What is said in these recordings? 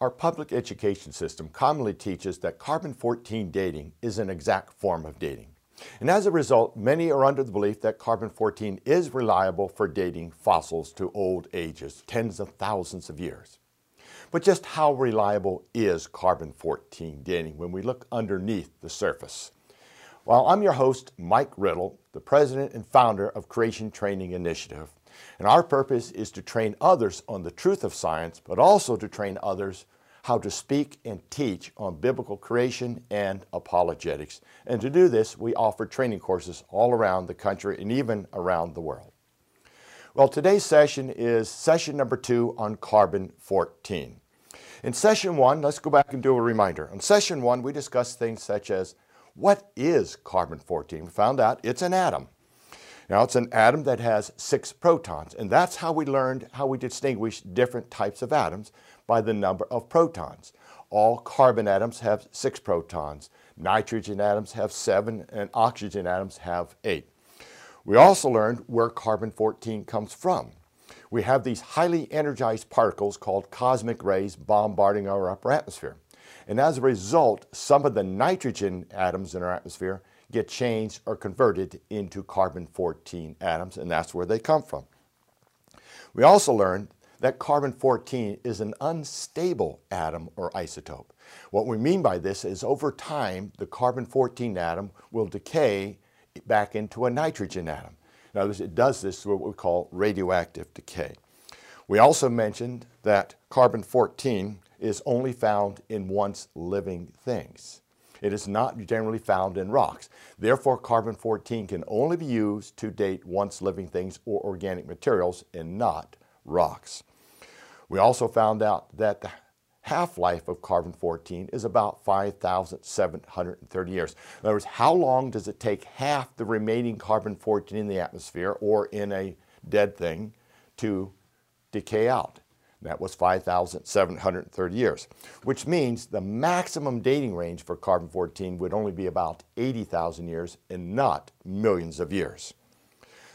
Our public education system commonly teaches that carbon-14 dating is an exact form of dating. And as a result, many are under the belief that carbon-14 is reliable for dating fossils to old ages, tens of thousands of years. But just how reliable is carbon-14 dating when we look underneath the surface? Well, I'm your host, Mike Riddle, the president and founder of Creation Training Initiative. And our purpose is to train others on the truth of science, but also to train others how to speak and teach on biblical creation and apologetics. And to do this, we offer training courses all around the country and even around the world. Well, today's session is session number two on carbon 14. In session one, let's go back and do a reminder. In session one, we discussed things such as what is carbon 14? We found out it's an atom. Now, it's an atom that has six protons, and that's how we learned how we distinguish different types of atoms by the number of protons. All carbon atoms have six protons. Nitrogen atoms have seven, and oxygen atoms have eight. We also learned where carbon-14 comes from. We have these highly energized particles called cosmic rays bombarding our upper atmosphere. And as a result, some of the nitrogen atoms in our atmosphere get changed or converted into carbon-14 atoms, and that's where they come from. We also learned that carbon-14 is an unstable atom or isotope. What we mean by this is over time, the carbon-14 atom will decay back into a nitrogen atom. Now, it does this through what we call radioactive decay. We also mentioned that carbon-14 is only found in once living things. It is not generally found in rocks. Therefore, carbon-14 can only be used to date once living things or organic materials and not rocks. We also found out that the half-life of carbon-14 is about 5,730 years. In other words, how long does it take half the remaining carbon-14 in the atmosphere or in a dead thing to decay out? That was 5,730 years, which means the maximum dating range for carbon-14 would only be about 80,000 years and not millions of years.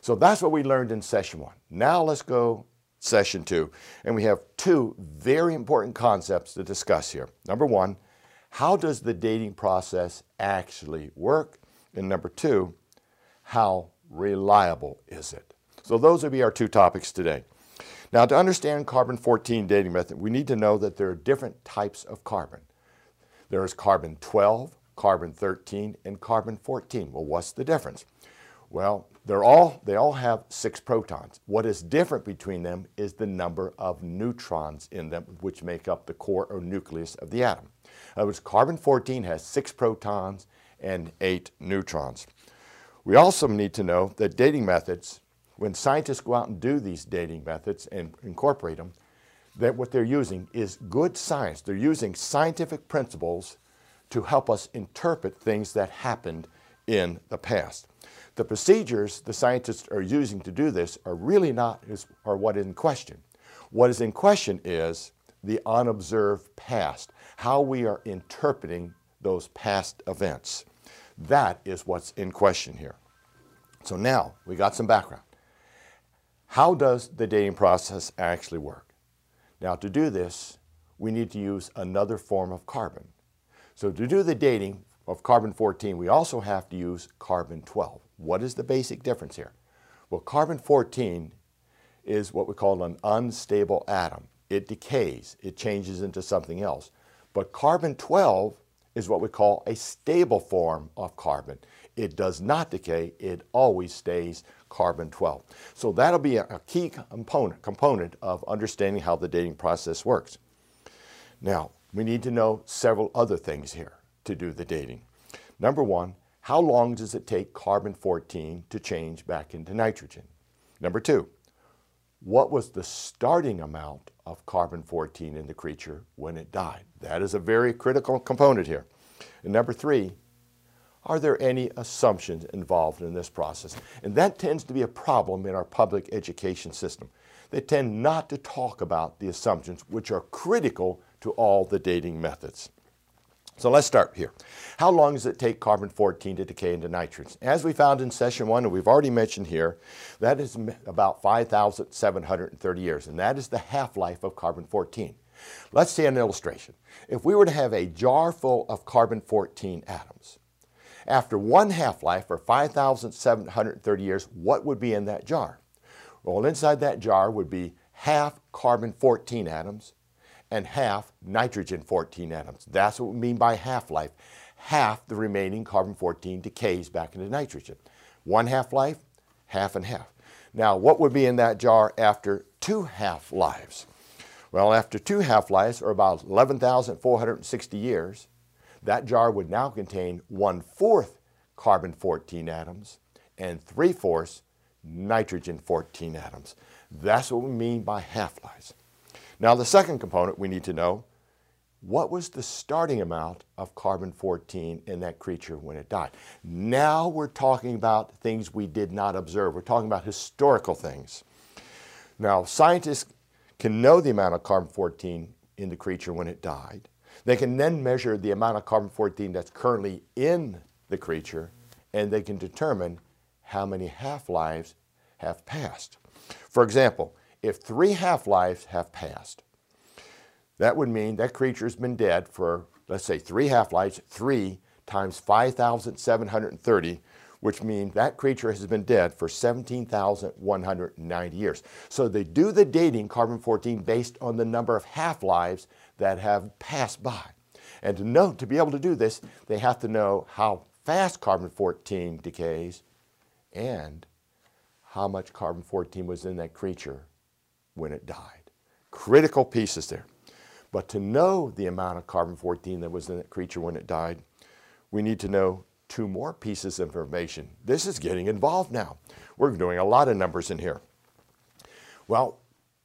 So that's what we learned in session one. Now let's go session two. And we have two very important concepts to discuss here. Number one, how does the dating process actually work? And number two, how reliable is it? So those will be our two topics today. Now, to understand carbon-14 dating method, we need to know that there are different types of carbon. There is carbon-12, carbon-13, and carbon-14. Well, what's the difference? Well, they're all, they all have six protons. What is different between them is the number of neutrons in them, which make up the core or nucleus of the atom. In other words, carbon-14 has six protons and eight neutrons. We also need to know that dating methods, when scientists go out and do these dating methods and incorporate them, that what they're using is good science. They're using scientific principles to help us interpret things that happened in the past. The procedures the scientists are using to do this are really not is, are what is in question. What is in question is the unobserved past, how we are interpreting those past events. That is what's in question here. So now we got some background. How does the dating process actually work? Now to do this, we need to use another form of carbon. So to do the dating of carbon-14, we also have to use carbon-12. What is the basic difference here? Well, carbon-14 is what we call an unstable atom. It decays, it changes into something else. But carbon-12 is what we call a stable form of carbon. It does not decay, it always stays carbon-12. So that'll be a, key component, component of understanding how the dating process works. Now, we need to know several other things here to do the dating. Number one, how long does it take carbon-14 to change back into nitrogen? Number two, what was the starting amount of carbon-14 in the creature when it died? That is a very critical component here. And number three, are there any assumptions involved in this process? And that tends to be a problem in our public education system. They tend not to talk about the assumptions which are critical to all the dating methods. So let's start here. How long does it take carbon-14 to decay into nitrogen? As we found in session one, and we've already mentioned here, that is about 5,730 years, and that is the half-life of carbon-14. Let's see an illustration. If we were to have a jar full of carbon-14 atoms, after one half-life, or 5,730 years, what would be in that jar? Well, inside that jar would be half carbon-14 atoms and half nitrogen-14 atoms. That's what we mean by half-life. Half the remaining carbon-14 decays back into nitrogen. One half-life, half and half. Now, what would be in that jar after two half-lives? Well, after two half-lives, or about 11,460 years, that jar would now contain one-fourth carbon-14 atoms and three-fourths nitrogen-14 atoms. That's what we mean by half-lives. Now, the second component we need to know, what was the starting amount of carbon-14 in that creature when it died? Now we're talking about things we did not observe. We're talking about historical things. Now, scientists can know the amount of carbon-14 in the creature when it died. They can then measure the amount of carbon-14 that's currently in the creature, and they can determine how many half-lives have passed. For example, if three half-lives have passed, that would mean that creature has been dead for, let's say, three half-lives, three times 5,730, which means that creature has been dead for 17,190 years. So they do the dating carbon-14 based on the number of half-lives that have passed by. And to know, to be able to do this, they have to know how fast carbon-14 decays and how much carbon-14 was in that creature when it died. Critical pieces there. But to know the amount of carbon-14 that was in that creature when it died, we need to know two more pieces of information. This is getting involved now. We're doing a lot of numbers in here. Well,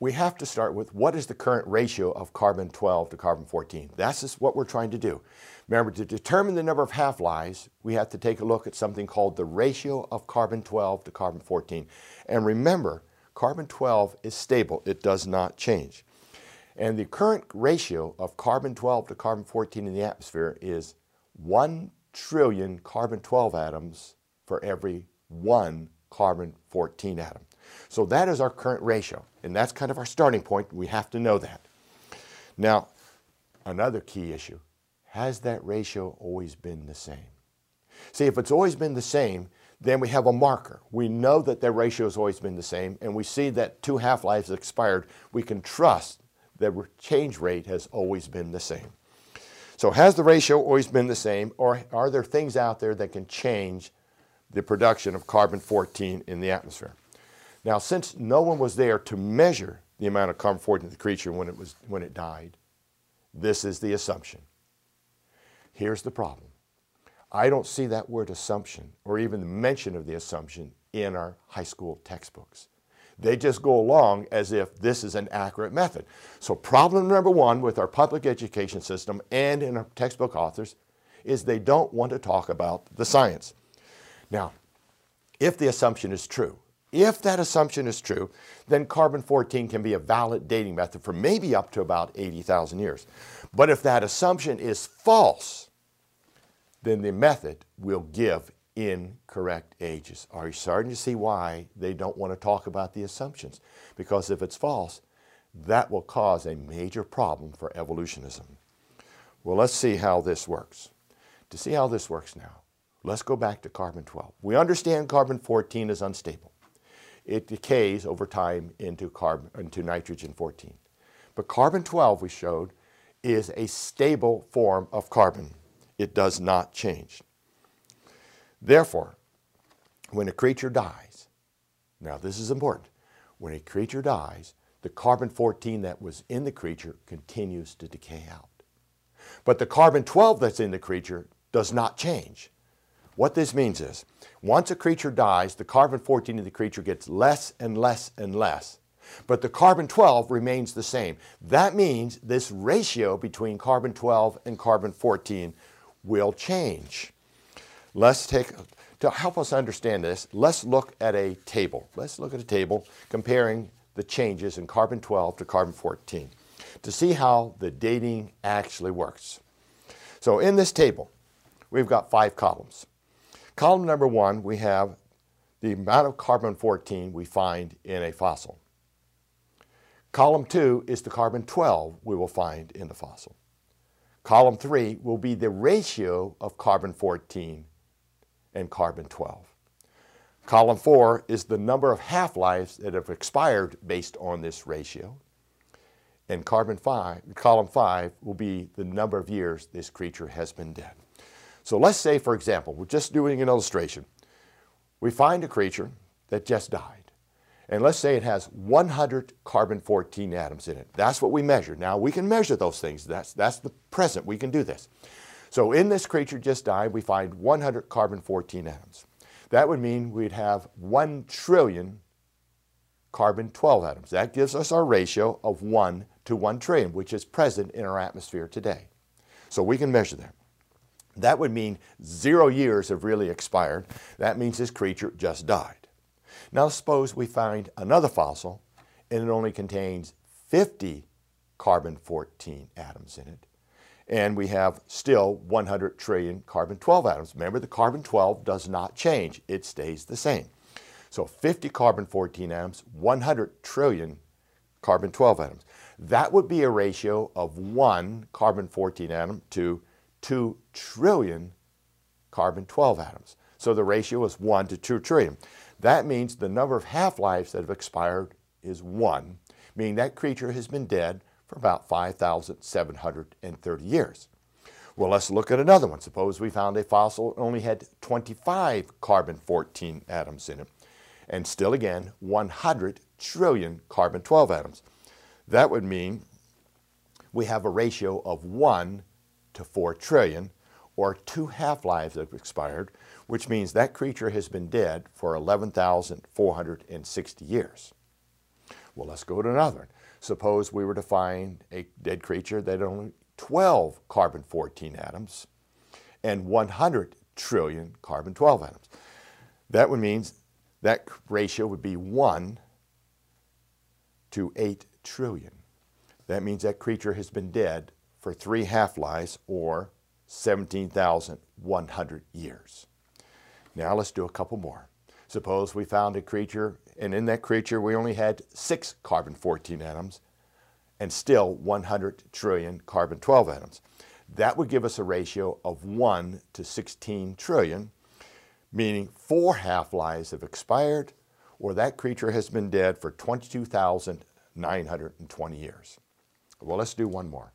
we have to start with what is the current ratio of carbon-12 to carbon-14. That's just what we're trying to do. Remember, to determine the number of half-lives, we have to take a look at something called the ratio of carbon-12 to carbon-14. And remember, carbon-12 is stable. It does not change. And the current ratio of carbon-12 to carbon-14 in the atmosphere is 1 trillion carbon-12 atoms for every one carbon-14 atom. So that is our current ratio, and that's kind of our starting point. We have to know that. Now, another key issue, has that ratio always been the same? See, if it's always been the same, then we have a marker. We know that that ratio has always been the same, and we see that two half-lives expired. We can trust that the change rate has always been the same. So has the ratio always been the same, or are there things out there that can change the production of carbon-14 in the atmosphere? Now, since no one was there to measure the amount of carbon-14 in the creature when it, was, when it died, this is the assumption. Here's the problem. I don't see that word assumption or even the mention of the assumption in our high school textbooks. They just go along as if this is an accurate method. So problem number one with our public education system and in our textbook authors is they don't want to talk about the science. Now, if the assumption is true, if that assumption is true, then carbon-14 can be a valid dating method for maybe up to about 80,000 years. But if that assumption is false, then the method will give incorrect ages. Are you starting to see why they don't want to talk about the assumptions? Because if it's false, that will cause a major problem for evolutionism. Well, let's see how this works. To see how this works now, let's go back to carbon-12. We understand carbon-14 is unstable it decays over time into, carbon, into nitrogen-14. But carbon-12, we showed, is a stable form of carbon. It does not change. Therefore, when a creature dies, now this is important, when a creature dies, the carbon-14 that was in the creature continues to decay out. But the carbon-12 that's in the creature does not change. What this means is, once a creature dies, the carbon-14 in the creature gets less and less and less. But the carbon-12 remains the same. That means this ratio between carbon-12 and carbon-14 will change. Let's take, to help us understand this, let's look at a table. Let's look at a table comparing the changes in carbon-12 to carbon-14 to see how the dating actually works. So in this table, we've got five columns. Column number one, we have the amount of carbon-14 we find in a fossil. Column 2 is the carbon-12 we will find in the fossil. Column 3 will be the ratio of carbon-14 and carbon-12. Column 4 is the number of half-lives that have expired based on this ratio. And carbon five, column 5 will be the number of years this creature has been dead. So let's say, for example, we're just doing an illustration. We find a creature that just died. And let's say it has 100 carbon-14 atoms in it. That's what we measure. Now, we can measure those things. That's, that's the present. We can do this. So in this creature just died, we find 100 carbon-14 atoms. That would mean we'd have 1 trillion carbon-12 atoms. That gives us our ratio of 1 to 1 trillion, which is present in our atmosphere today. So we can measure that. That would mean zero years have really expired. That means this creature just died. Now suppose we find another fossil and it only contains 50 carbon-14 atoms in it. And we have still 100 trillion carbon-12 atoms. Remember, the carbon-12 does not change. It stays the same. So 50 carbon-14 atoms, 100 trillion carbon-12 atoms. That would be a ratio of one carbon-14 atom to 2 trillion carbon-12 atoms. So the ratio is 1 to 2 trillion. That means the number of half-lives that have expired is 1, meaning that creature has been dead for about 5,730 years. Well, let's look at another one. Suppose we found a fossil only had 25 carbon-14 atoms in it, and still again 100 trillion carbon-12 atoms. That would mean we have a ratio of 1 to 4 trillion, or two half-lives have expired, which means that creature has been dead for 11,460 years. Well, let's go to another. Suppose we were to find a dead creature that had only 12 carbon-14 atoms and 100 trillion carbon-12 atoms. That would mean that ratio would be 1 to 8 trillion. That means that creature has been dead for three half-lives or 17,100 years. Now let's do a couple more. Suppose we found a creature, and in that creature we only had six carbon-14 atoms, and still 100 trillion carbon-12 atoms. That would give us a ratio of 1 to 16 trillion, meaning four half-lives have expired, or that creature has been dead for 22,920 years. Well, let's do one more.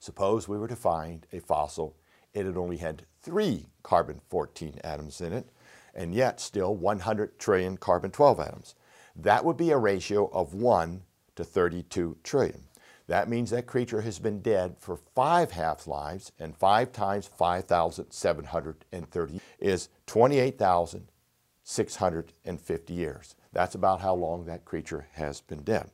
Suppose we were to find a fossil, it had only had three carbon-14 atoms in it, and yet still 100 trillion carbon-12 atoms. That would be a ratio of 1 to 32 trillion. That means that creature has been dead for five half-lives, and 5 times 5,730 is 28,650 years. That's about how long that creature has been dead.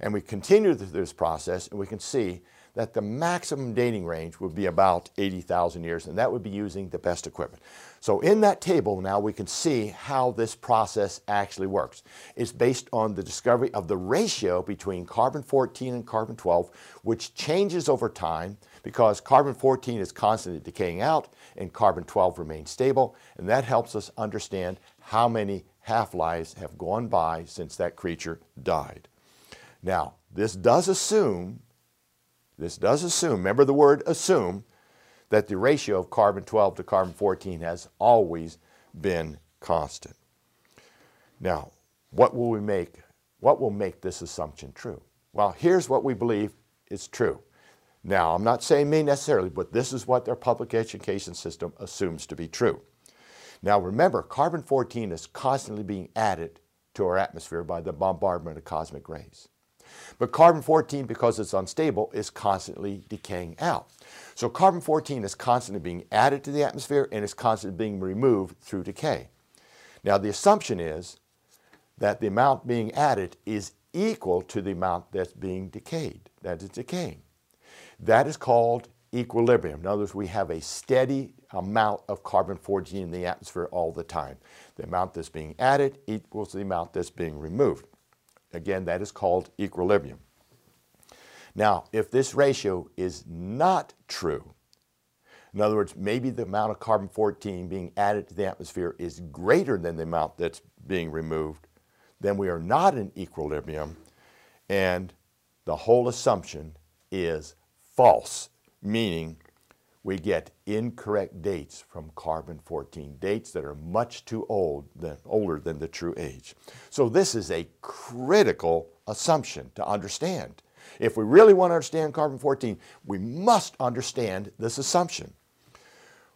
And we continue this process, and we can see that the maximum dating range would be about 80,000 years, and that would be using the best equipment. So in that table now we can see how this process actually works. It's based on the discovery of the ratio between carbon-14 and carbon-12, which changes over time because carbon-14 is constantly decaying out and carbon-12 remains stable, and that helps us understand how many half-lives have gone by since that creature died. Now, this does assume this does assume, remember the word assume, that the ratio of carbon-12 to carbon-14 has always been constant. Now, what will we make, what will make this assumption true? Well, here's what we believe is true. Now, I'm not saying me necessarily, but this is what their public education system assumes to be true. Now, remember, carbon-14 is constantly being added to our atmosphere by the bombardment of cosmic rays. But carbon-14, because it's unstable, is constantly decaying out. So carbon-14 is constantly being added to the atmosphere and is constantly being removed through decay. Now the assumption is that the amount being added is equal to the amount that's being decayed, that is decaying. That is called equilibrium. In other words, we have a steady amount of carbon-14 in the atmosphere all the time. The amount that's being added equals the amount that's being removed. Again, that is called equilibrium. Now, if this ratio is not true, in other words, maybe the amount of carbon-14 being added to the atmosphere is greater than the amount that's being removed, then we are not in equilibrium, and the whole assumption is false, meaning we get incorrect dates from carbon 14, dates that are much too old, than, older than the true age. So this is a critical assumption to understand. If we really want to understand carbon 14, we must understand this assumption.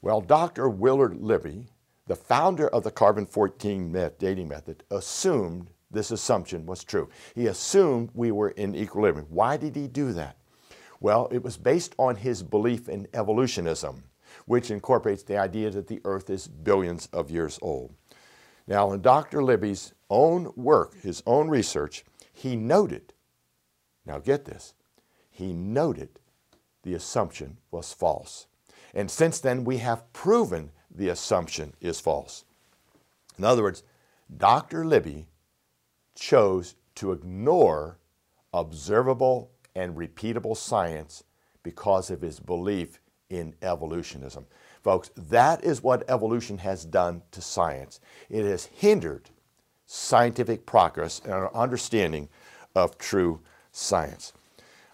Well, Dr. Willard Libby, the founder of the carbon 14 dating method, assumed this assumption was true. He assumed we were in equilibrium. Why did he do that? Well, it was based on his belief in evolutionism, which incorporates the idea that the earth is billions of years old. Now, in Dr. Libby's own work, his own research, he noted, now get this, he noted the assumption was false. And since then, we have proven the assumption is false. In other words, Dr. Libby chose to ignore observable and repeatable science because of his belief in evolutionism. Folks, that is what evolution has done to science. It has hindered scientific progress and our understanding of true science.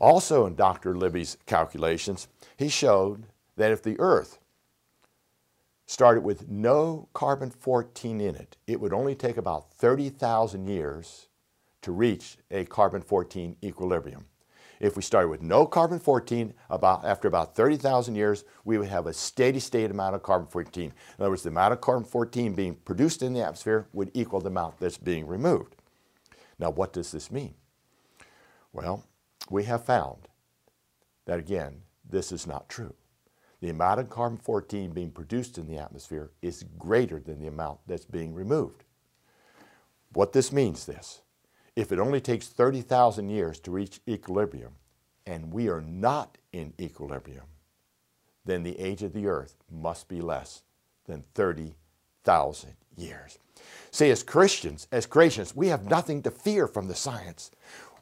Also, in Dr. Libby's calculations, he showed that if the Earth started with no carbon 14 in it, it would only take about 30,000 years to reach a carbon 14 equilibrium. If we started with no carbon 14, about, after about 30,000 years, we would have a steady state amount of carbon 14. In other words, the amount of carbon 14 being produced in the atmosphere would equal the amount that's being removed. Now, what does this mean? Well, we have found that again, this is not true. The amount of carbon 14 being produced in the atmosphere is greater than the amount that's being removed. What this means this if it only takes 30,000 years to reach equilibrium, and we are not in equilibrium, then the age of the earth must be less than 30,000 years. See, as Christians, as creationists, we have nothing to fear from the science.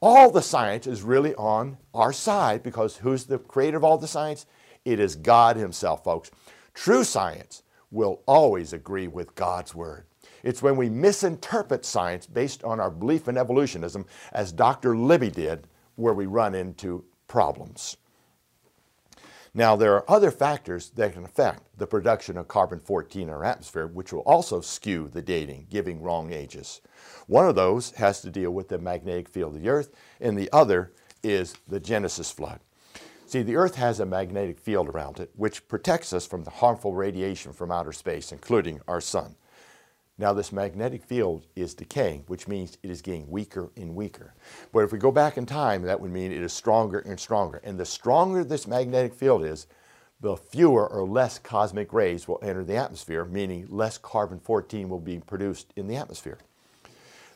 All the science is really on our side because who's the creator of all the science? It is God Himself, folks. True science will always agree with God's Word. It's when we misinterpret science based on our belief in evolutionism, as Dr. Libby did, where we run into problems. Now, there are other factors that can affect the production of carbon 14 in our atmosphere, which will also skew the dating, giving wrong ages. One of those has to deal with the magnetic field of the Earth, and the other is the Genesis flood. See, the Earth has a magnetic field around it, which protects us from the harmful radiation from outer space, including our sun. Now, this magnetic field is decaying, which means it is getting weaker and weaker. But if we go back in time, that would mean it is stronger and stronger. And the stronger this magnetic field is, the fewer or less cosmic rays will enter the atmosphere, meaning less carbon 14 will be produced in the atmosphere.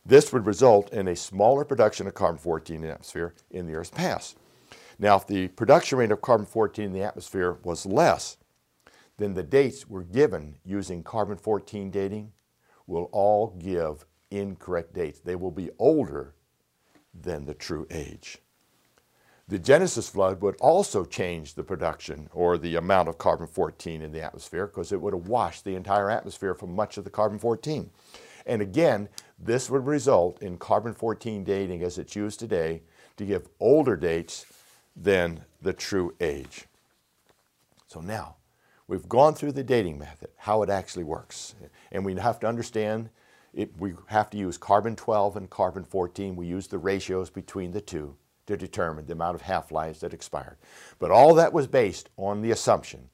This would result in a smaller production of carbon 14 in the atmosphere in the Earth's past. Now, if the production rate of carbon 14 in the atmosphere was less, then the dates were given using carbon 14 dating will all give incorrect dates. They will be older than the true age. The Genesis flood would also change the production or the amount of carbon 14 in the atmosphere because it would have washed the entire atmosphere from much of the carbon 14. And again, this would result in carbon 14 dating as it's used today to give older dates than the true age. So now, We've gone through the dating method, how it actually works. And we have to understand it, we have to use carbon 12 and carbon 14. We use the ratios between the two to determine the amount of half-lives that expired. But all that was based on the assumption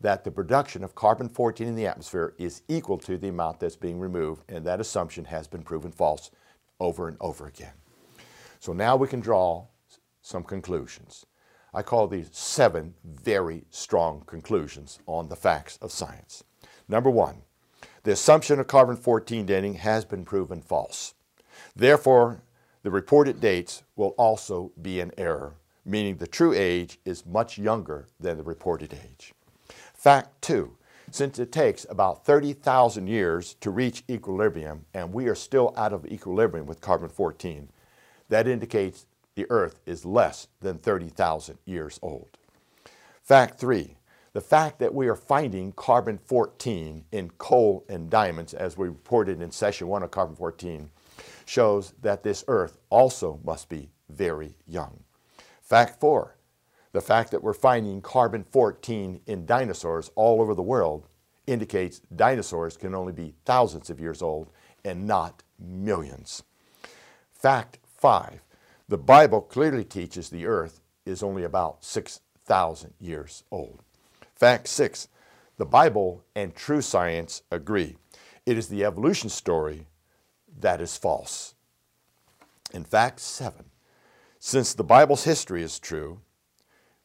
that the production of carbon 14 in the atmosphere is equal to the amount that's being removed, and that assumption has been proven false over and over again. So now we can draw some conclusions. I call these seven very strong conclusions on the facts of science. Number one, the assumption of carbon 14 dating has been proven false. Therefore, the reported dates will also be in error, meaning the true age is much younger than the reported age. Fact two, since it takes about 30,000 years to reach equilibrium and we are still out of equilibrium with carbon 14, that indicates the Earth is less than 30,000 years old. Fact three, the fact that we are finding carbon 14 in coal and diamonds, as we reported in session one of carbon 14, shows that this Earth also must be very young. Fact four, the fact that we're finding carbon 14 in dinosaurs all over the world indicates dinosaurs can only be thousands of years old and not millions. Fact five, the Bible clearly teaches the earth is only about 6,000 years old. Fact six, the Bible and true science agree. It is the evolution story that is false. In fact seven, since the Bible's history is true,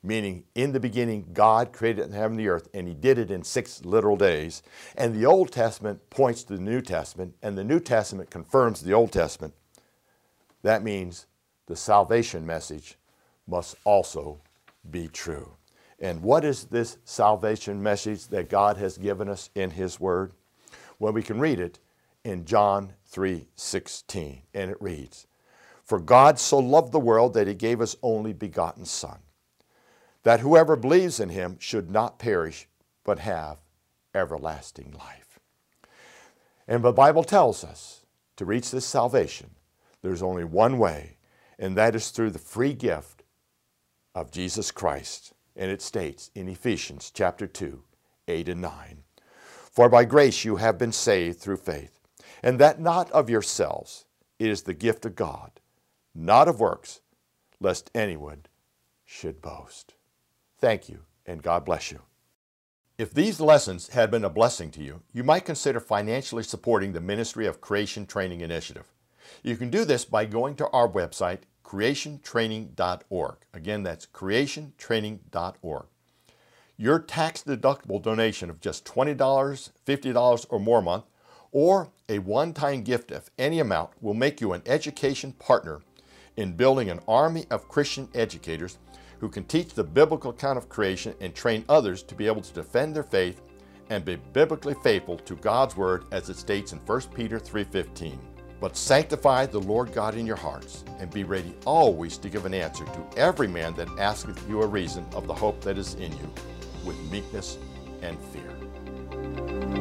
meaning in the beginning God created the heaven and the earth, and he did it in six literal days. And the Old Testament points to the New Testament, and the New Testament confirms the Old Testament. That means the salvation message must also be true. And what is this salvation message that God has given us in his word? Well, we can read it in John 3:16, and it reads, "For God so loved the world that he gave his only begotten son, that whoever believes in him should not perish, but have everlasting life. And the Bible tells us to reach this salvation, there's only one way, and that is through the free gift of Jesus Christ. And it states in Ephesians chapter 2, 8 and 9, For by grace you have been saved through faith, and that not of yourselves, it is the gift of God, not of works, lest anyone should boast. Thank you, and God bless you. If these lessons had been a blessing to you, you might consider financially supporting the Ministry of Creation Training Initiative. You can do this by going to our website, creationtraining.org. Again, that's creationtraining.org. Your tax deductible donation of just $20, $50, or more a month, or a one time gift of any amount, will make you an education partner in building an army of Christian educators who can teach the biblical account of creation and train others to be able to defend their faith and be biblically faithful to God's word as it states in 1 Peter 3:15. But sanctify the Lord God in your hearts, and be ready always to give an answer to every man that asketh you a reason of the hope that is in you, with meekness and fear.